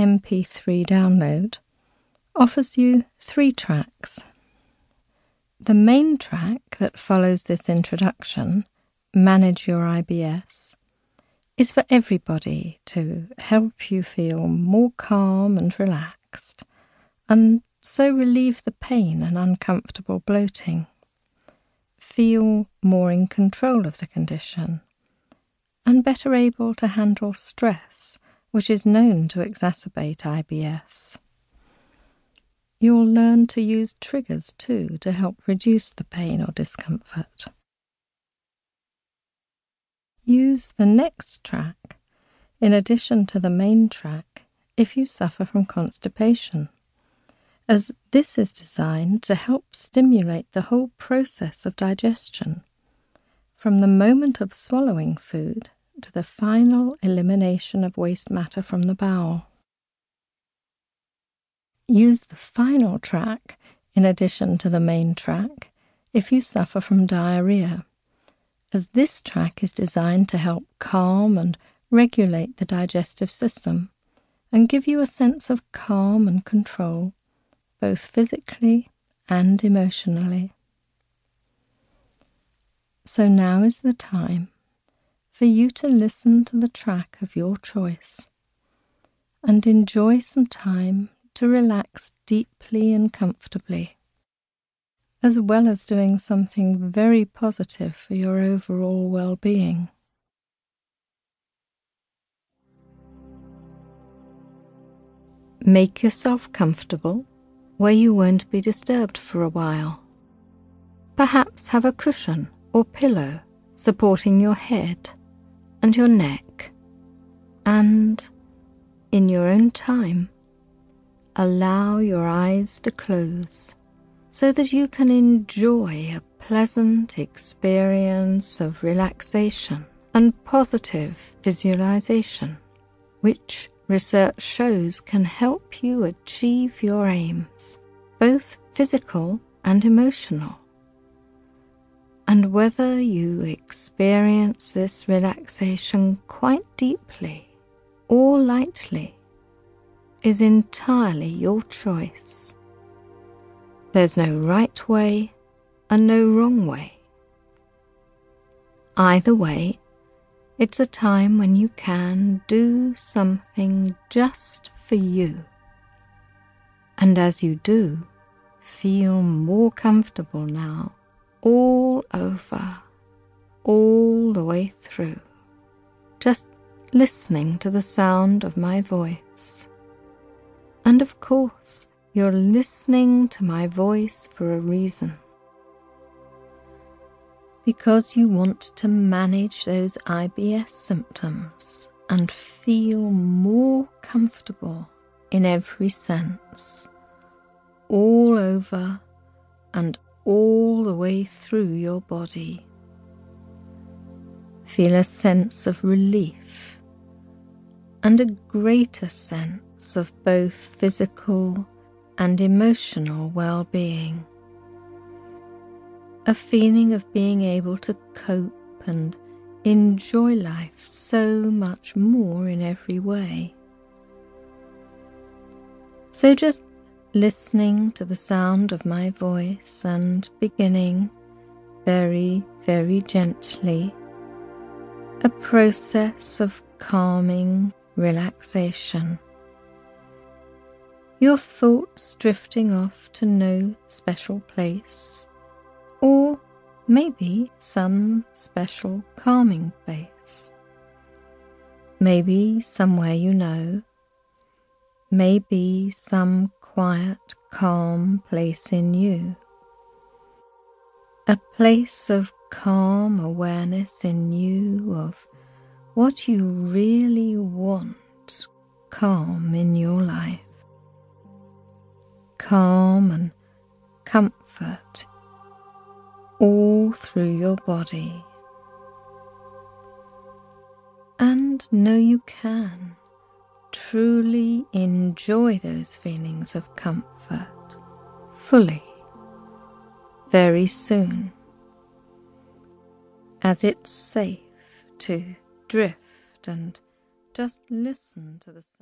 MP3 download, offers you three tracks. The main track that follows this introduction, Manage Your IBS, is for everybody to help you feel more calm and relaxed, and so relieve the pain and uncomfortable bloating. Feel more in control of the condition and better able to handle stress, which is known to exacerbate IBS. You'll learn to use triggers too to help reduce the pain or discomfort. Use the next track in addition to the main track if you suffer from constipation, as this is designed to help stimulate the whole process of digestion, from the moment of swallowing food to the final elimination of waste matter from the bowel. Use the final track in addition to the main track if you suffer from diarrhea as this track is designed to help calm and regulate the digestive system and give you a sense of calm and control, both physically and emotionally. So now is the time for you to listen to the track of your choice and enjoy some time to relax deeply and comfortably as well as doing something very positive for your overall well being. Make yourself comfortable where you won't be disturbed for a while. Perhaps have a cushion or pillow supporting your head and your neck, and in your own time, allow your eyes to close so that you can enjoy a pleasant experience of relaxation and positive visualization, which research shows can help you achieve your aims, both physical and emotional. And whether you experience this relaxation quite deeply or lightly is entirely your choice. There's no right way and no wrong way. Either way, it's a time when you can do something just for you. And as you do, feel more comfortable now, all over, all the way through, just listening to the sound of my voice. And of course, you're listening to my voice for a reason. Because you want to manage those IBS symptoms and feel more comfortable in every sense, all over and all the way through your body. Feel a sense of relief and a greater sense of both physical and emotional well being. A feeling of being able to cope and enjoy life so much more in every way. So just listening to the sound of my voice and beginning very, very gently a process of calming relaxation your thoughts drifting off to no special place, or maybe some special calming place. Maybe somewhere you know, maybe some quiet, calm place in you. A place of calm awareness in you of what you really want calm in your life calm and comfort all through your body. And know you can truly enjoy those feelings of comfort fully very soon, as it's safe to drift and just listen to the sound.